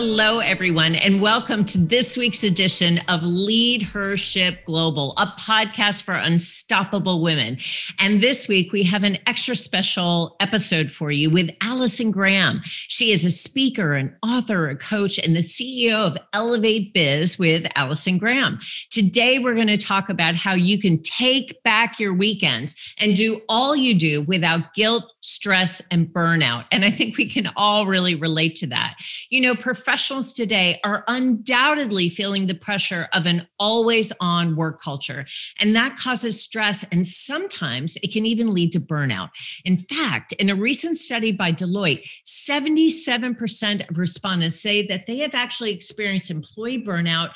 Hello, everyone, and welcome to this week's edition of Leadership Global, a podcast for unstoppable women. And this week, we have an extra special episode for you with Allison Graham. She is a speaker, an author, a coach, and the CEO of Elevate Biz with Allison Graham. Today, we're going to talk about how you can take back your weekends and do all you do without guilt, stress, and burnout. And I think we can all really relate to that. You know, professionals today are undoubtedly feeling the pressure of an always on work culture, and that causes stress. And sometimes it can even lead to burnout. In fact, in a recent study by Deloitte, 77% of respondents say that they have actually experienced employee burnout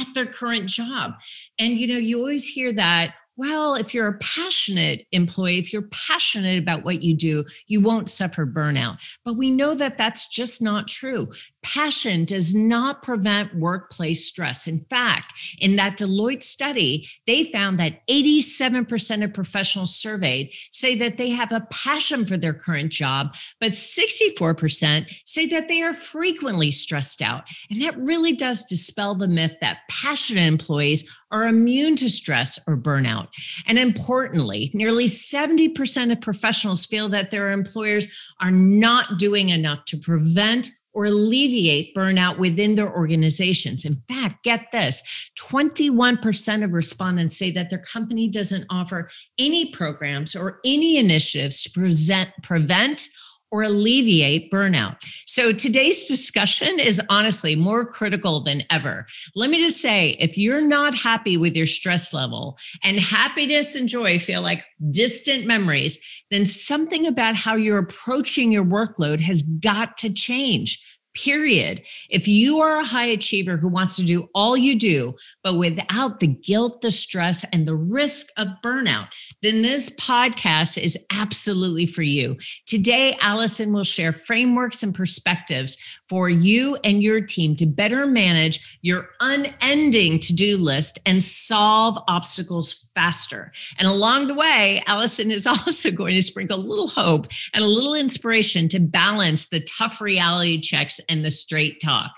at their current job. And, you know, you always hear that well, if you're a passionate employee, if you're passionate about what you do, you won't suffer burnout. But we know that that's just not true. Passion does not prevent workplace stress. In fact, in that Deloitte study, they found that 87% of professionals surveyed say that they have a passion for their current job, but 64% say that they are frequently stressed out. And that really does dispel the myth that passionate employees are immune to stress or burnout. And importantly, nearly 70% of professionals feel that their employers are not doing enough to prevent or alleviate burnout within their organizations. In fact, get this 21% of respondents say that their company doesn't offer any programs or any initiatives to present, prevent or alleviate burnout. So today's discussion is honestly more critical than ever. Let me just say if you're not happy with your stress level and happiness and joy feel like distant memories, then something about how you're approaching your workload has got to change period. If you are a high achiever who wants to do all you do, but without the guilt, the stress, and the risk of burnout, then this podcast is absolutely for you. Today, Allison will share frameworks and perspectives for you and your team to better manage your unending to do list and solve obstacles faster. And along the way, Allison is also going to sprinkle a little hope and a little inspiration to balance the tough reality checks and the straight talk.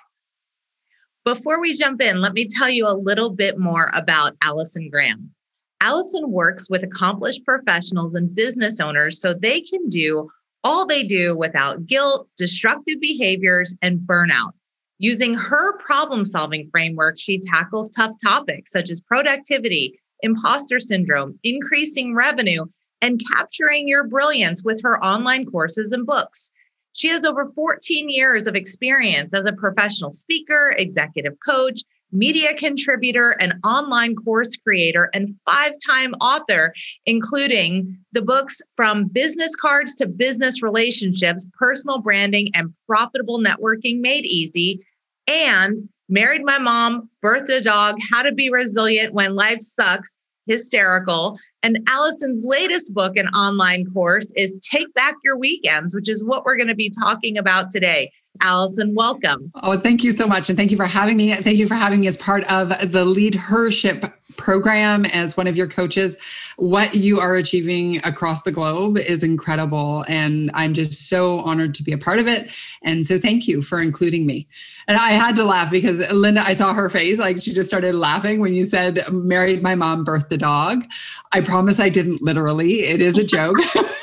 Before we jump in, let me tell you a little bit more about Allison Graham. Allison works with accomplished professionals and business owners so they can do all they do without guilt, destructive behaviors, and burnout. Using her problem solving framework, she tackles tough topics such as productivity, imposter syndrome, increasing revenue, and capturing your brilliance with her online courses and books. She has over 14 years of experience as a professional speaker, executive coach, media contributor, and online course creator, and five time author, including the books From Business Cards to Business Relationships, Personal Branding, and Profitable Networking Made Easy, and Married My Mom, Birthed a Dog, How to Be Resilient When Life Sucks, Hysterical. And Allison's latest book and online course is Take Back Your Weekends, which is what we're going to be talking about today. Allison, welcome. Oh, thank you so much. And thank you for having me. Thank you for having me as part of the Leadership program as one of your coaches. What you are achieving across the globe is incredible. And I'm just so honored to be a part of it. And so thank you for including me. And I had to laugh because Linda, I saw her face, like she just started laughing when you said, married my mom, birthed the dog. I promise I didn't literally. It is a joke.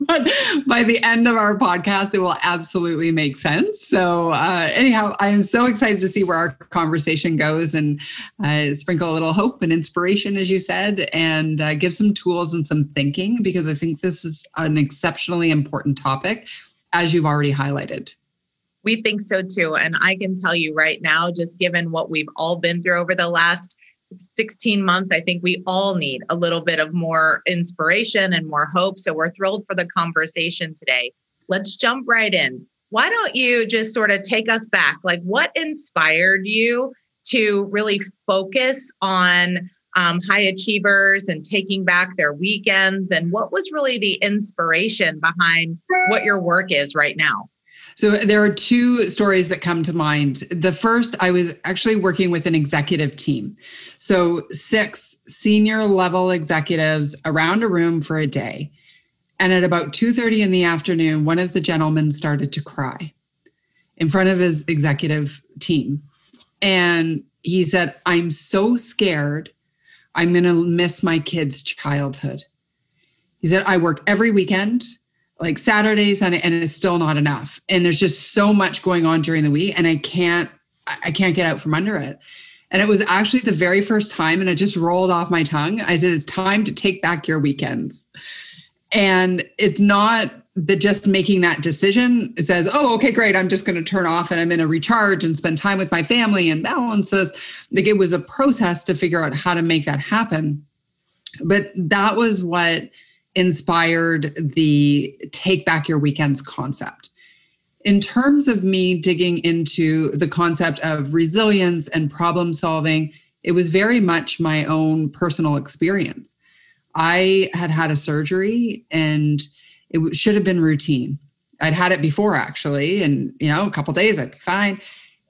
but by the end of our podcast, it will absolutely make sense. So, uh, anyhow, I am so excited to see where our conversation goes and uh, sprinkle a little hope and inspiration, as you said, and uh, give some tools and some thinking because I think this is an exceptionally important topic, as you've already highlighted. We think so too. And I can tell you right now, just given what we've all been through over the last 16 months, I think we all need a little bit of more inspiration and more hope. So we're thrilled for the conversation today. let's jump right in. Why don't you just sort of take us back? Like, what inspired you to really focus on um, high achievers and taking back their weekends? And what was really the inspiration behind what your work is right now? So there are two stories that come to mind. The first, I was actually working with an executive team. So six senior level executives around a room for a day. And at about 2:30 in the afternoon, one of the gentlemen started to cry in front of his executive team. And he said, "I'm so scared I'm going to miss my kids' childhood." He said, "I work every weekend like Saturdays and, and it's still not enough. And there's just so much going on during the week and I can't I can't get out from under it. And it was actually the very first time and it just rolled off my tongue. I said it's time to take back your weekends. And it's not that just making that decision says, oh, okay, great. I'm just going to turn off and I'm going to recharge and spend time with my family and balance this. Like it was a process to figure out how to make that happen. But that was what inspired the take back your weekends concept. In terms of me digging into the concept of resilience and problem solving, it was very much my own personal experience. I had had a surgery and it should have been routine. I'd had it before actually, and you know, a couple days I'd be fine.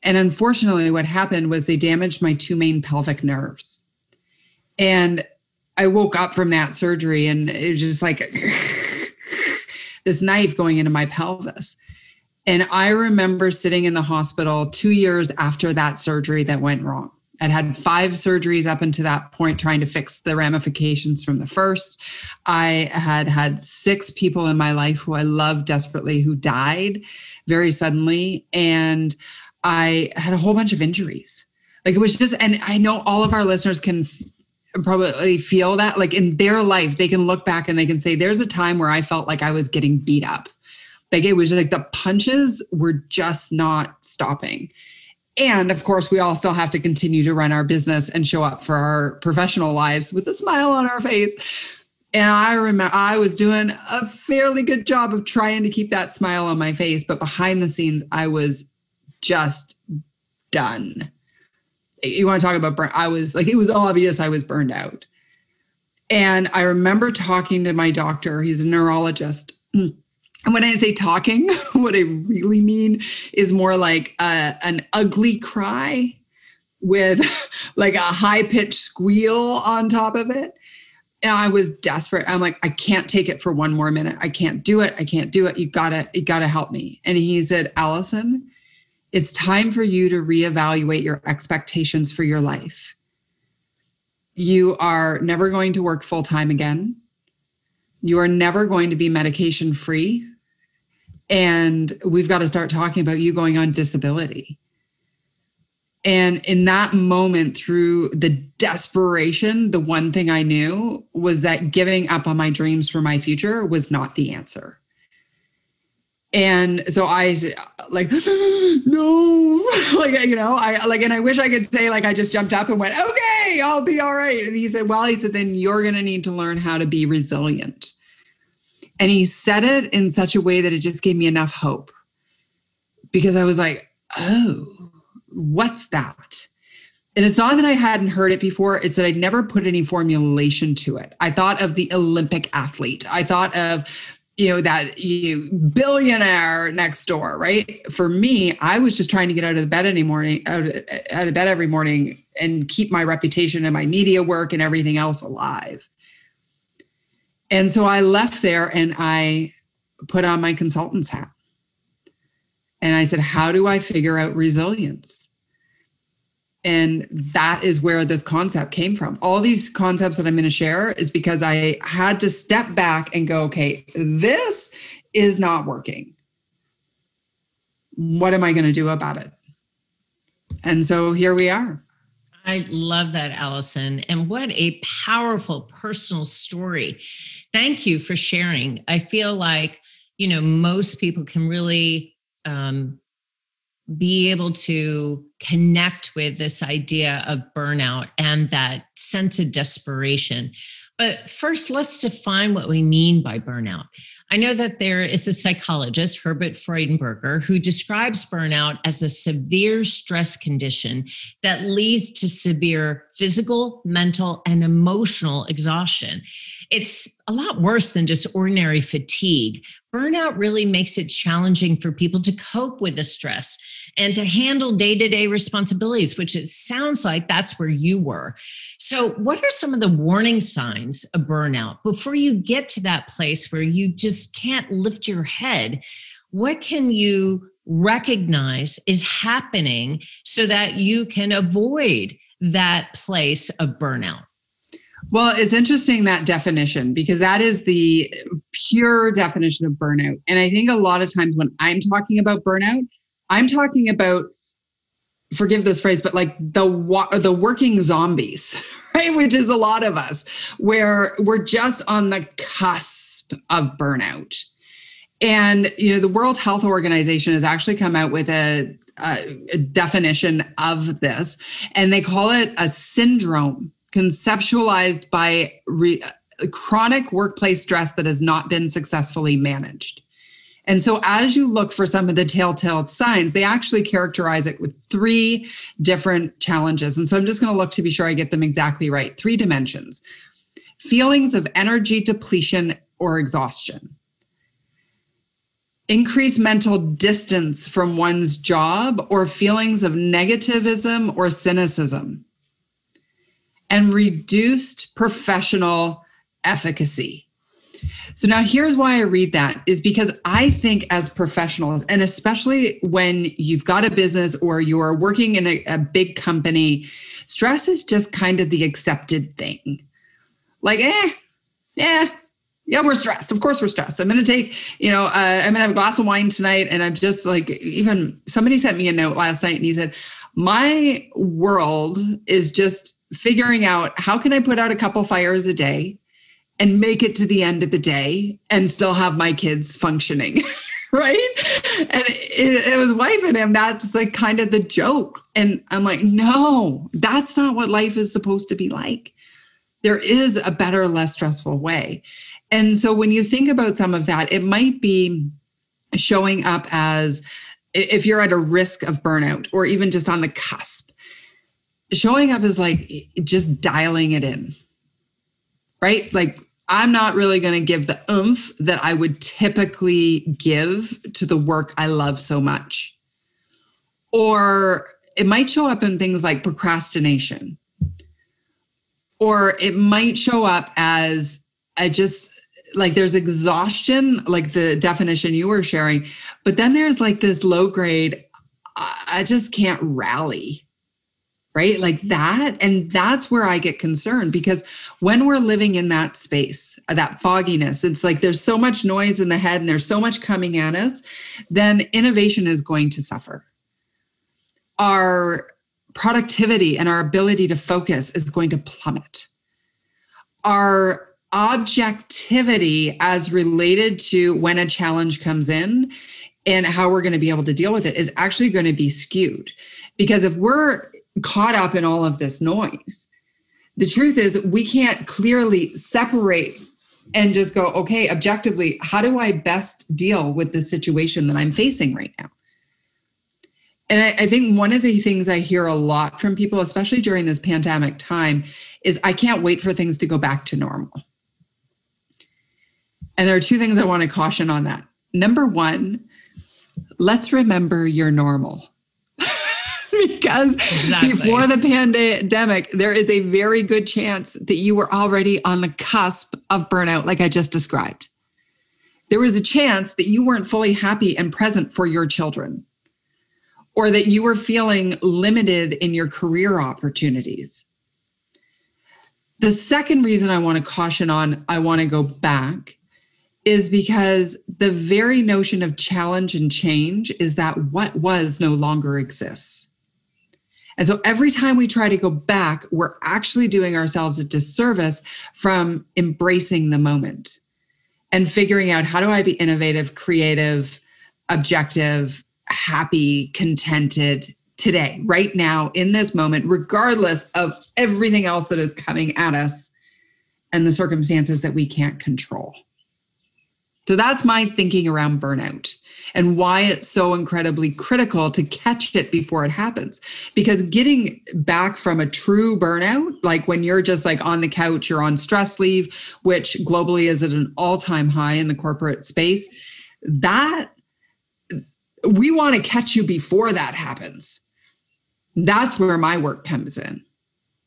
And unfortunately, what happened was they damaged my two main pelvic nerves. And I woke up from that surgery and it was just like this knife going into my pelvis. And I remember sitting in the hospital two years after that surgery that went wrong. I'd had five surgeries up until that point, trying to fix the ramifications from the first. I had had six people in my life who I loved desperately who died very suddenly. And I had a whole bunch of injuries. Like it was just, and I know all of our listeners can probably feel that like in their life they can look back and they can say there's a time where i felt like i was getting beat up. Like it was like the punches were just not stopping. And of course we all still have to continue to run our business and show up for our professional lives with a smile on our face. And i remember i was doing a fairly good job of trying to keep that smile on my face but behind the scenes i was just done you want to talk about burn i was like it was obvious i was burned out. And i remember talking to my doctor he's a neurologist. And when i say talking what i really mean is more like a, an ugly cry with like a high pitched squeal on top of it. And i was desperate. I'm like i can't take it for one more minute. I can't do it. I can't do it. You gotta you gotta help me. And he said allison it's time for you to reevaluate your expectations for your life. You are never going to work full time again. You are never going to be medication free. And we've got to start talking about you going on disability. And in that moment, through the desperation, the one thing I knew was that giving up on my dreams for my future was not the answer. And so I like, no, like, you know, I like, and I wish I could say, like, I just jumped up and went, okay, I'll be all right. And he said, well, he said, then you're going to need to learn how to be resilient. And he said it in such a way that it just gave me enough hope because I was like, oh, what's that? And it's not that I hadn't heard it before, it's that I'd never put any formulation to it. I thought of the Olympic athlete. I thought of you know that you billionaire next door right? For me i was just trying to get out of the bed any morning out, out of bed every morning and keep my reputation and my media work and everything else alive. And so i left there and i put on my consultant's hat. And i said how do i figure out resilience and that is where this concept came from. All these concepts that I'm going to share is because I had to step back and go, okay, this is not working. What am I going to do about it? And so here we are. I love that, Allison. And what a powerful personal story. Thank you for sharing. I feel like, you know, most people can really um, be able to connect with this idea of burnout and that sense of desperation. But first, let's define what we mean by burnout. I know that there is a psychologist, Herbert Freudenberger, who describes burnout as a severe stress condition that leads to severe physical, mental, and emotional exhaustion. It's a lot worse than just ordinary fatigue. Burnout really makes it challenging for people to cope with the stress and to handle day to day responsibilities, which it sounds like that's where you were. So, what are some of the warning signs of burnout before you get to that place where you just can't lift your head? What can you recognize is happening so that you can avoid that place of burnout? Well, it's interesting that definition because that is the pure definition of burnout. And I think a lot of times when I'm talking about burnout, I'm talking about forgive this phrase but like the the working zombies, right? Which is a lot of us where we're just on the cusp of burnout. And you know, the World Health Organization has actually come out with a, a, definition of this, and they call it a syndrome conceptualized by re, uh, chronic workplace stress that has not been successfully managed. And so, as you look for some of the telltale signs, they actually characterize it with three different challenges. And so, I'm just going to look to be sure I get them exactly right. Three dimensions feelings of energy depletion or exhaustion, increased mental distance from one's job, or feelings of negativism or cynicism, and reduced professional efficacy. So now here's why I read that is because I think as professionals, and especially when you've got a business or you're working in a, a big company, stress is just kind of the accepted thing. Like, eh, yeah, yeah, we're stressed. Of course, we're stressed. I'm going to take, you know, uh, I'm going to have a glass of wine tonight. And I'm just like, even somebody sent me a note last night and he said, My world is just figuring out how can I put out a couple fires a day and make it to the end of the day and still have my kids functioning. right? And it, it, was wife and him. That's the kind of the joke. And I'm like, no, that's not what life is supposed to be like. There is a better, less stressful way. And so when you think about some of that, it might be showing up as if you're at a risk of burnout or even just on the cusp, showing up is like just dialing it in, right? Like I'm not really going to give the oomph that I would typically give to the work I love so much. Or it might show up in things like procrastination. Or it might show up as I just like there's exhaustion, like the definition you were sharing, but then there's like this low grade, I just can't rally right? Like that. And that's where I get concerned because when we're living in that space, uh, that fogginess, it's like there's so much noise in the head and there's so much coming at us, then innovation is going to suffer. Our productivity and our ability to focus is going to plummet. Our objectivity as related to when a challenge comes in and how we're going to be able to deal with it is actually going to be skewed because if we're caught up in all of this noise. The truth is, we can't clearly separate and just go, okay, objectively, how do I best deal with the situation that I'm facing right now? And I, I, think one of the things I hear a lot from people, especially during this pandemic time, is I can't wait for things to go back to normal. And there are two things I want to caution on that. Number one, let's remember you're normal. because exactly. before the pandemic, there is a very good chance that you were already on the cusp of burnout, like I just described. There was a chance that you weren't fully happy and present for your children, or that you were feeling limited in your career opportunities. The second reason I want to caution on, I want to go back is because the very notion of challenge and change is that what was no longer exists. And so every time we try to go back, we're actually doing ourselves a disservice from embracing the moment and figuring out how do I be innovative, creative, objective, happy, contented today, right now, in this moment, regardless of everything else that is coming at us. and the circumstances that we can't control. So that's my thinking around burnout and why it's so incredibly critical to catch it before it happens. Because getting back from a true burnout, like when you're just like on the couch, you're on stress leave, which globally is at an all time high in the corporate space, that we want to catch you before that happens. That's where my work comes in.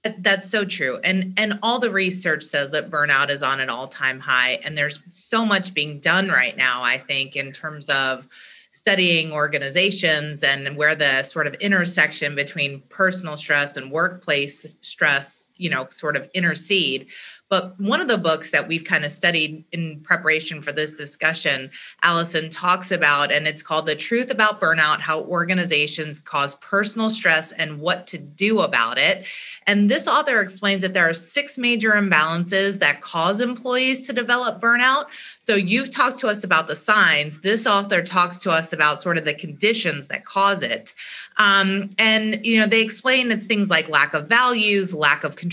That's so true. And and all the research says that burnout is on an all-time high and there's so much being done right now I think in terms of studying organizations and where the sort of intersection between personal stress and workplace stress, you know, sort of intercede. But one of the books that we've kind of studied in preparation for this discussion, Allison talks about, and it's called The Truth About Burnout How Organizations Cause Personal Stress and What to Do About It. And this author explains that there are six major imbalances that cause employees to develop burnout. So you've talked to us about the signs. This author talks to us about sort of the conditions that cause it. Um, and, you know, they explain it's things like lack of values, lack of control,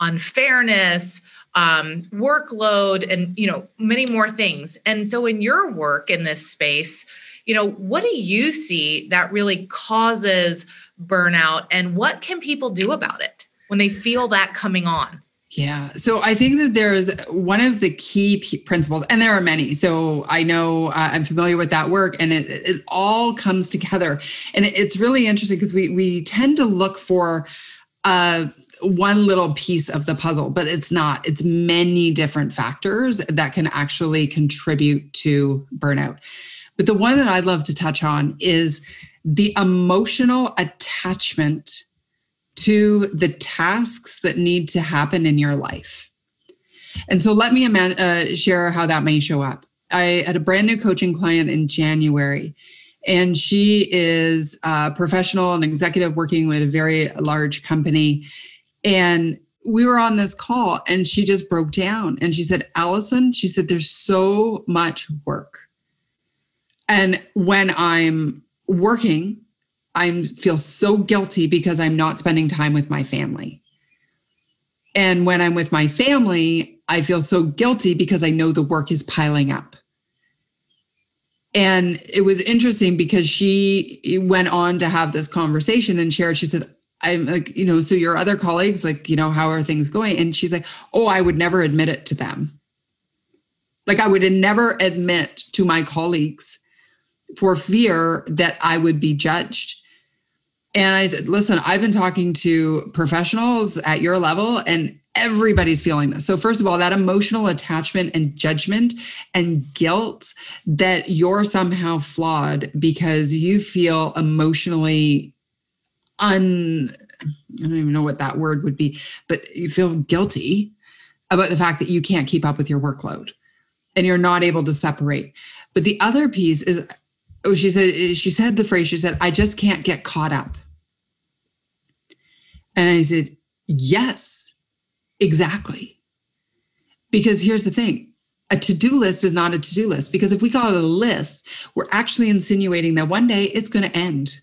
unfairness um, workload and you know many more things and so in your work in this space you know what do you see that really causes burnout and what can people do about it when they feel that coming on yeah. So I think that there's one of the key p- principles, and there are many. So I know uh, I'm familiar with that work, and it, it all comes together. And it's really interesting because we we tend to look for uh, one little piece of the puzzle, but it's not. It's many different factors that can actually contribute to burnout. But the one that I'd love to touch on is the emotional attachment to the tasks that need to happen in your life. And so let me uh, share how that may show up. I had a brand new coaching client in January, and she is a professional and executive working with a very large company. And we were on this call and she just broke down and she said, Allison, she said, there's so much work. And when I'm working, I feel so guilty because I'm not spending time with my family. And when I'm with my family, I feel so guilty because I know the work is piling up. And it was interesting because she went on to have this conversation and shared, she said, I'm like, you know, so your other colleagues, like, you know, how are things going? And she's like, oh, I would never admit it to them. Like, I would never admit to my colleagues for fear that I would be judged. And I said, listen, I've been talking to professionals at your level, and everybody's feeling this. So, first of all, that emotional attachment and judgment and guilt that you're somehow flawed because you feel emotionally un I don't even know what that word would be, but you feel guilty about the fact that you can't keep up with your workload and you're not able to separate. But the other piece is oh she said she said the phrase she said I just can't get caught up. And I said, "Yes. Exactly." Because here's the thing, a to-do list is not a to-do list because if we call it a list, we're actually insinuating that one day it's going to end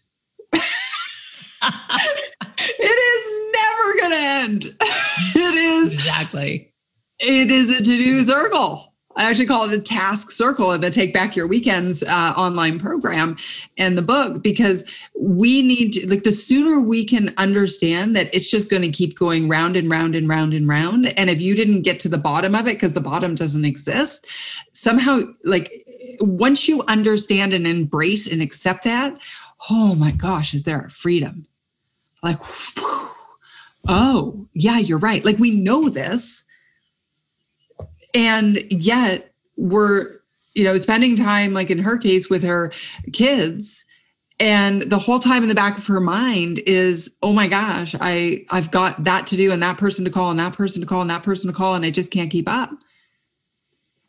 it is never going to end. It is exactly. It is a to do circle. I actually call it a task circle in the Take Back Your Weekends uh, online program and the book because we need to, like the sooner we can understand that it's just going to keep going round and round and round and round. And if you didn't get to the bottom of it because the bottom doesn't exist, somehow, like once you understand and embrace and accept that, oh my gosh, is there a freedom? Like, oh, yeah, you're right. Like, we know this. And yet we're, you know, spending time, like in her case, with her kids. And the whole time in the back of her mind is, oh my gosh, I, I've got that to do and that person to call and that person to call and that person to call, and I just can't keep up.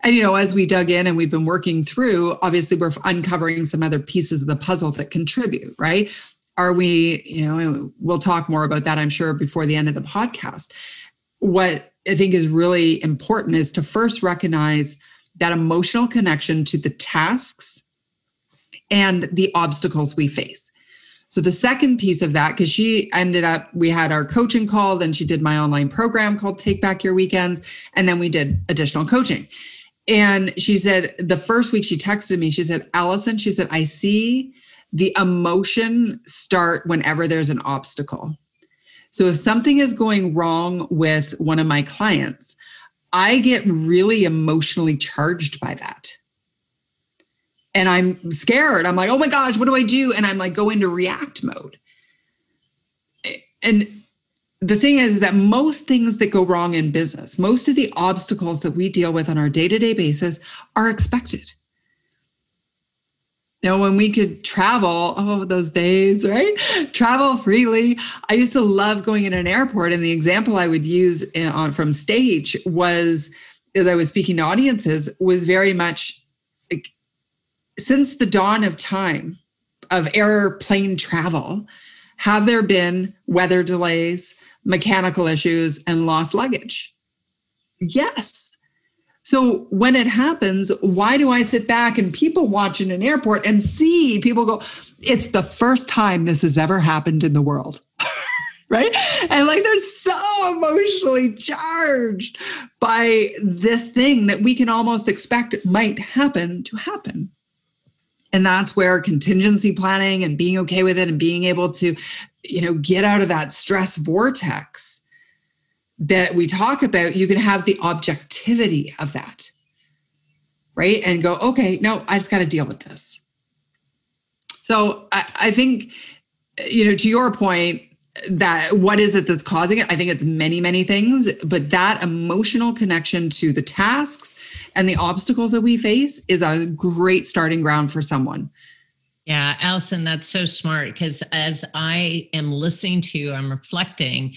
And, you know, as we dug in and we've been working through, obviously we're uncovering some other pieces of the puzzle that contribute, right? Are we, you know, we'll talk more about that, I'm sure, before the end of the podcast. What I think is really important is to first recognize that emotional connection to the tasks and the obstacles we face. So the second piece of that, because she ended up, we had our coaching call, then she did my online program called Take Back Your Weekends, and then we did additional coaching. And she said, the first week she texted me, she said, Allison, she said, I see the emotion start whenever there's an obstacle. So if something is going wrong with one of my clients, I get really emotionally charged by that and I'm scared. I'm like, oh my gosh, what do I do? And I'm like, go into react mode. And the thing is that most things that go wrong in business, most of the obstacles that we deal with on our day to day basis are expected. You know, when we could travel, oh, those days, right? Travel freely. I used to love going in an airport. And the example I would use eh, on, from stage was, as I was speaking to audiences, was very much like since the dawn of time of airplane travel, have there been weather delays, mechanical issues, and lost luggage? Yes. So when it happens, why do I sit back and people watch in an airport and see people go, it's the first time this has ever happened in the world? right? And like they're so emotionally charged by this thing that we can almost expect it might happen to happen. And that's where contingency planning and being okay with it and being able to, you know, get out of that stress vortex that we talk about, you can have the objectivity of that. Right. And go, okay, no, I just got to deal with this. So I, I think, you know, to your point, that what is it that's causing it? I think it's many, many things, but that emotional connection to the tasks and the obstacles that we face is a great starting ground for someone. Yeah, Allison, that's so smart because as I am listening to you, I'm reflecting,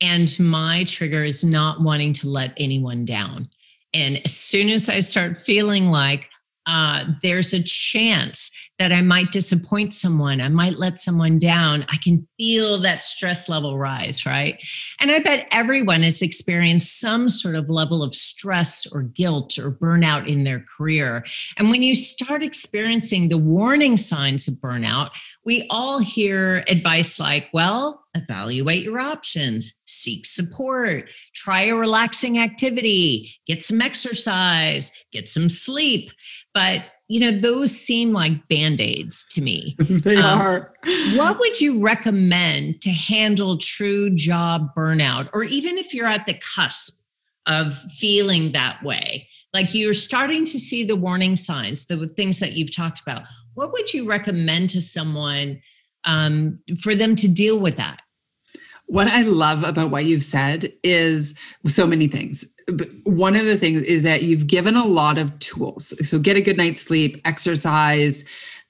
and my trigger is not wanting to let anyone down. And as soon as I start feeling like uh, there's a chance that I might disappoint someone, I might let someone down. I can feel that stress level rise, right? And I bet everyone has experienced some sort of level of stress or guilt or burnout in their career. And when you start experiencing the warning signs of burnout, we all hear advice like, well, evaluate your options, seek support, try a relaxing activity, get some exercise, get some sleep. But you know, those seem like band aids to me. they um, are. what would you recommend to handle true job burnout, or even if you're at the cusp of feeling that way? Like you're starting to see the warning signs, the things that you've talked about. What would you recommend to someone um, for them to deal with that? What I love about what you've said is so many things one of the things is that you've given a lot of tools. So get a good night's sleep, exercise,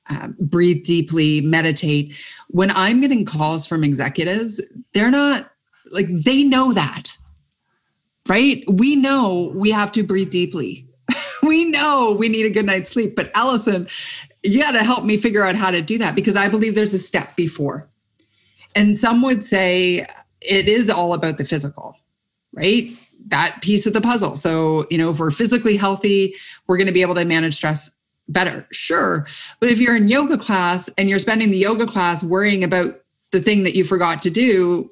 um, breathe deeply, meditate. When I'm getting calls from executives, they're not like they know that, right? We know we have to breathe deeply. we know we need a good night's sleep. But Allison, you got to help me figure out how to do that because I believe there's a step before. And some would say it is all about the physical, right? That piece of the puzzle. So, you know, if we're physically healthy, we're going to be able to manage stress better. Sure. But if you're in yoga class and you're spending the yoga class worrying about the thing that you forgot to do,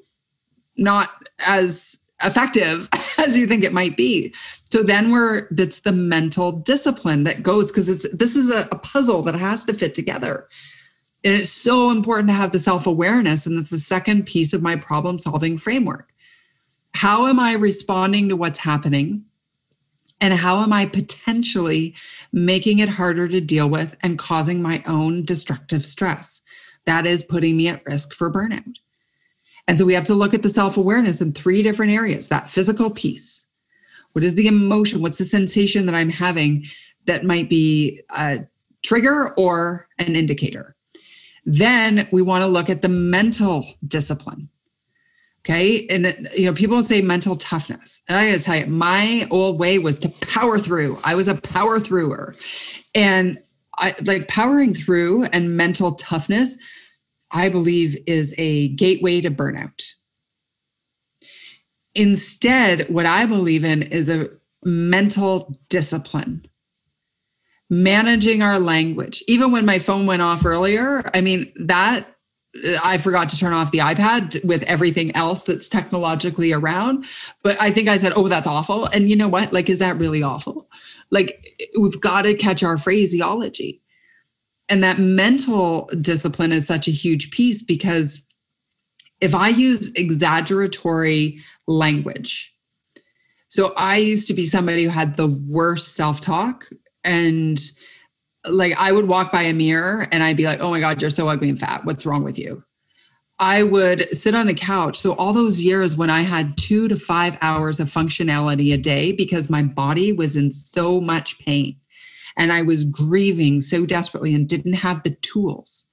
not as effective as you think it might be. So then we're that's the mental discipline that goes because it's this is a, a puzzle that has to fit together. And it's so important to have the self-awareness. And that's the second piece of my problem solving framework how am I responding to what's happening? And how am I potentially making it harder to deal with and causing my own destructive stress? That is putting me at risk for burnout. And so we have to look at the self awareness in three different areas that physical piece. What is the emotion? What's the sensation that I'm having that might be a trigger or an indicator? Then we want to look at the mental discipline. Okay. And, you know, people say mental toughness. And I got to tell you, my old way was to power through. I was a power througher. And I like powering through and mental toughness, I believe is a gateway to burnout. Instead, what I believe in is a mental discipline, managing our language. Even when my phone went off earlier, I mean, that I forgot to turn off the iPad with everything else that's technologically around. But I think I said, oh, that's awful. And you know what? Like, is that really awful? Like, we've got to catch our phraseology. And that mental discipline is such a huge piece because if I use exaggeratory language, so I used to be somebody who had the worst self talk and like I would walk by a mirror and I'd be like, oh my God, you're so ugly and fat. What's wrong with you? I would sit on the couch. So, all those years when I had two to five hours of functionality a day because my body was in so much pain and I was grieving so desperately and didn't have the tools,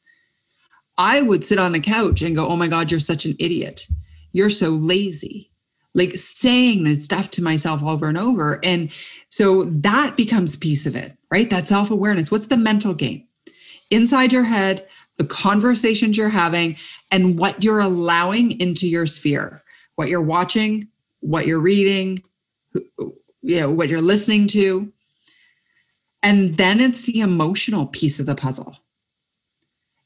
I would sit on the couch and go, oh my God, you're such an idiot. You're so lazy. Like saying this stuff to myself over and over. And so that becomes piece of it, right? That self awareness. What's the mental game? Inside your head, the conversations you're having, and what you're allowing into your sphere, what you're watching, what you're reading, you know, what you're listening to. And then it's the emotional piece of the puzzle.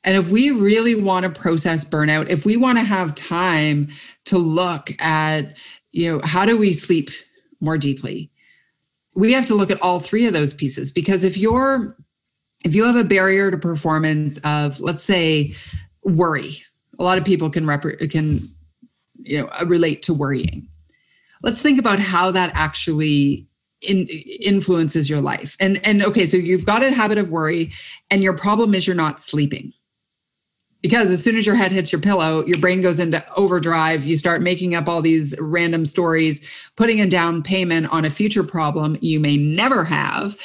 And if we really want to process burnout, if we want to have time to look at, you know, how do we sleep more deeply? We have to look at all three of those pieces because if you're if you have a barrier to performance of let's say worry a lot of people can rep- can you know relate to worrying. Let's think about how that actually in, influences your life. And and okay so you've got a habit of worry and your problem is you're not sleeping because as soon as your head hits your pillow, your brain goes into overdrive. You start making up all these random stories, putting a down payment on a future problem you may never have.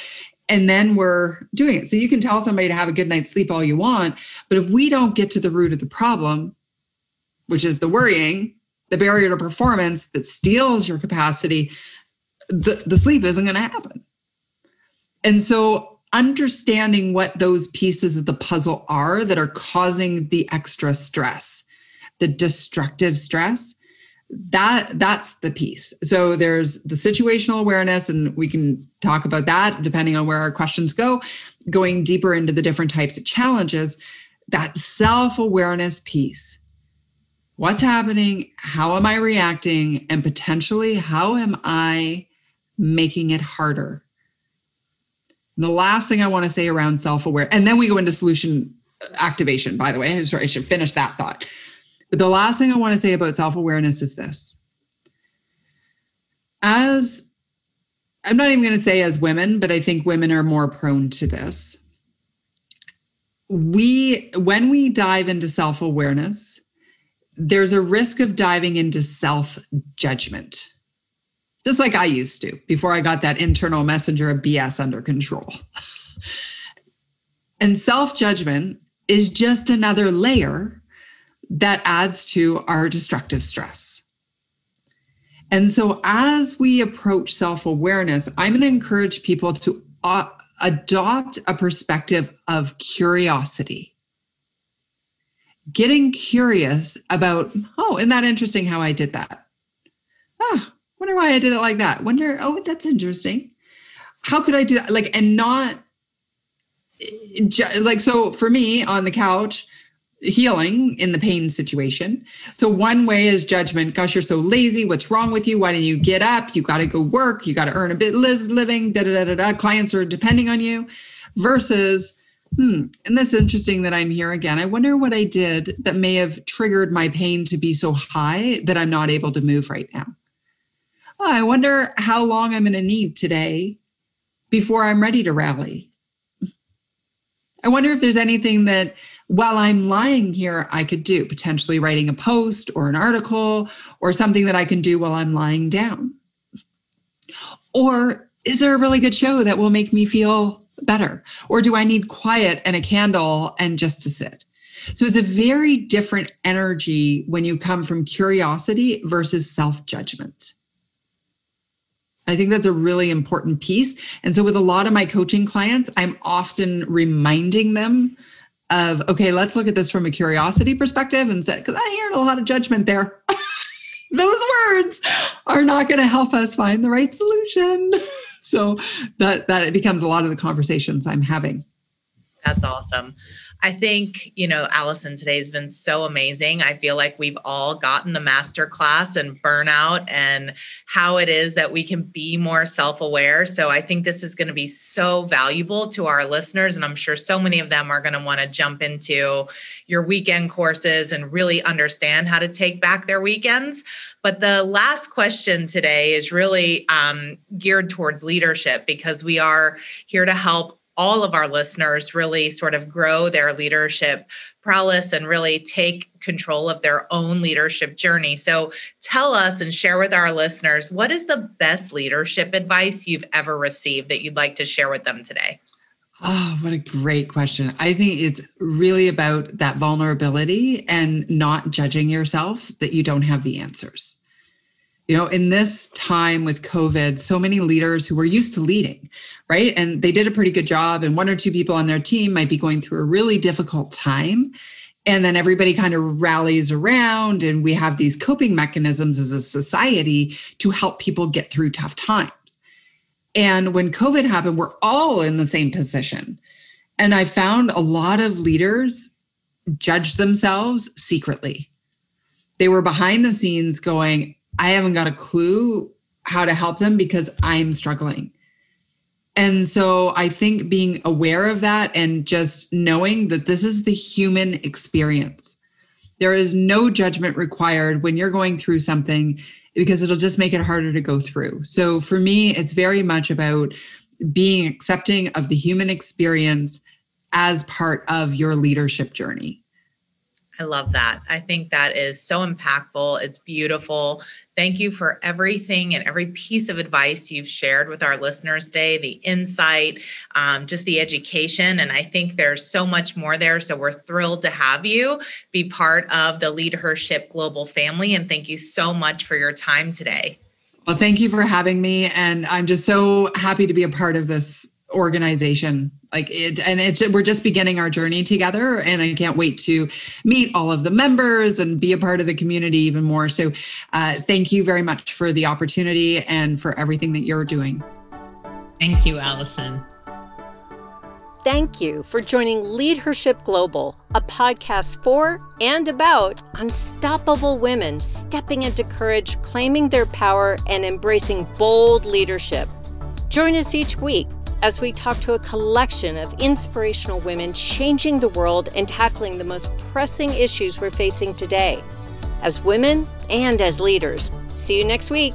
And then we're doing it. So you can tell somebody to have a good night's sleep all you want. But if we don't get to the root of the problem, which is the worrying, the barrier to performance that steals your capacity, the, the sleep isn't going to happen. And so understanding what those pieces of the puzzle are that are causing the extra stress, the destructive stress, that that's the piece. So there's the situational awareness and we can talk about that depending on where our questions go, going deeper into the different types of challenges, that self-awareness piece. What's happening? How am I reacting? And potentially, how am I making it harder the last thing I want to say around self aware, and then we go into solution uh, activation, by the way. I should finish that thought. But the last thing I want to say about self awareness is this. As I'm not even going to say as women, but I think women are more prone to this. We, when we dive into self awareness, there's a risk of diving into self judgment just like I used to before I got that internal messenger of BS under control. and self judgment is just another layer that adds to our destructive stress. And so, as we approach self awareness, I'm going to encourage people to uh, adopt a perspective of curiosity. Getting curious about, oh, isn't that interesting how I did that? Wonder why I did it like that. Wonder, oh, that's interesting. How could I do that? Like, and not like, so for me on the couch, healing in the pain situation. So one way is judgment. Gosh, you're so lazy. What's wrong with you? Why don't you get up? You got to go work. You got to earn a bit living. Da, da, da, da, da. Clients are depending on you. Versus, hmm, and this is interesting that I'm here again. I wonder what I did that may have triggered my pain to be so high that I'm not able to move right now oh, I wonder how long I'm going to need today before I'm ready to rally. I wonder if there's anything that while I'm lying here, I could do, potentially writing a post or an article or something that I can do while I'm lying down. Or is there a really good show that will make me feel better? Or do I need quiet and a candle and just to sit? So it's a very different energy when you come from curiosity versus self judgment. I think that's a really important piece. And so, with a lot of my coaching clients, I'm often reminding them of, okay, let's look at this from a curiosity perspective and say, because I hear a lot of judgment there. Those words are not going to help us find the right solution. so that that it becomes a lot of the conversations I'm having. That's awesome. I think, you know, Allison, today has been so amazing. I feel like we've all gotten the master class and burnout and how it is that we can be more self aware. So I think this is going to be so valuable to our listeners. And I'm sure so many of them are going to want to jump into your weekend courses and really understand how to take back their weekends. But the last question today is really um, geared towards leadership because we are here to help all of our listeners really sort of grow their leadership prowess and really take control of their own leadership journey. So tell us and share with our listeners what is the best leadership advice you've ever received that you'd like to share with them today? Oh, what a great question. I think it's really about that vulnerability and not judging yourself that you don't have the answers. You know, in this time with COVID, so many leaders who were used to leading, right? And they did a pretty good job, and one or two people on their team might be going through a really difficult time. And then everybody kind of rallies around, and we have these coping mechanisms as a society to help people get through tough times. And when COVID happened, we're all in the same position. And I found a lot of leaders judge themselves secretly. They were behind the scenes going, I haven't got a clue how to help them because I'm struggling. And so I think being aware of that and just knowing that this is the human experience. There is no judgment required when you're going through something because it'll just make it harder to go through. So for me, it's very much about being accepting of the human experience as part of your leadership journey. I love that. I think that is so impactful. It's beautiful. Thank you for everything and every piece of advice you've shared with our listeners today, the insight, um, just the education. And I think there's so much more there. So we're thrilled to have you be part of the Lead Her Ship Global family. And thank you so much for your time today. Well, thank you for having me. And I'm just so happy to be a part of this organization like it and it's we're just beginning our journey together and i can't wait to meet all of the members and be a part of the community even more. So uh, thank you very much for the opportunity and for everything that you're doing. Thank you allison. Thank you for joining leadership Global, a podcast for and about unstoppable women stepping into courage, claiming their power, and embracing bold leadership. Join us each week as we talk to a collection of inspirational women changing the world and tackling the most pressing issues we're facing today, as women and as leaders. See you next week.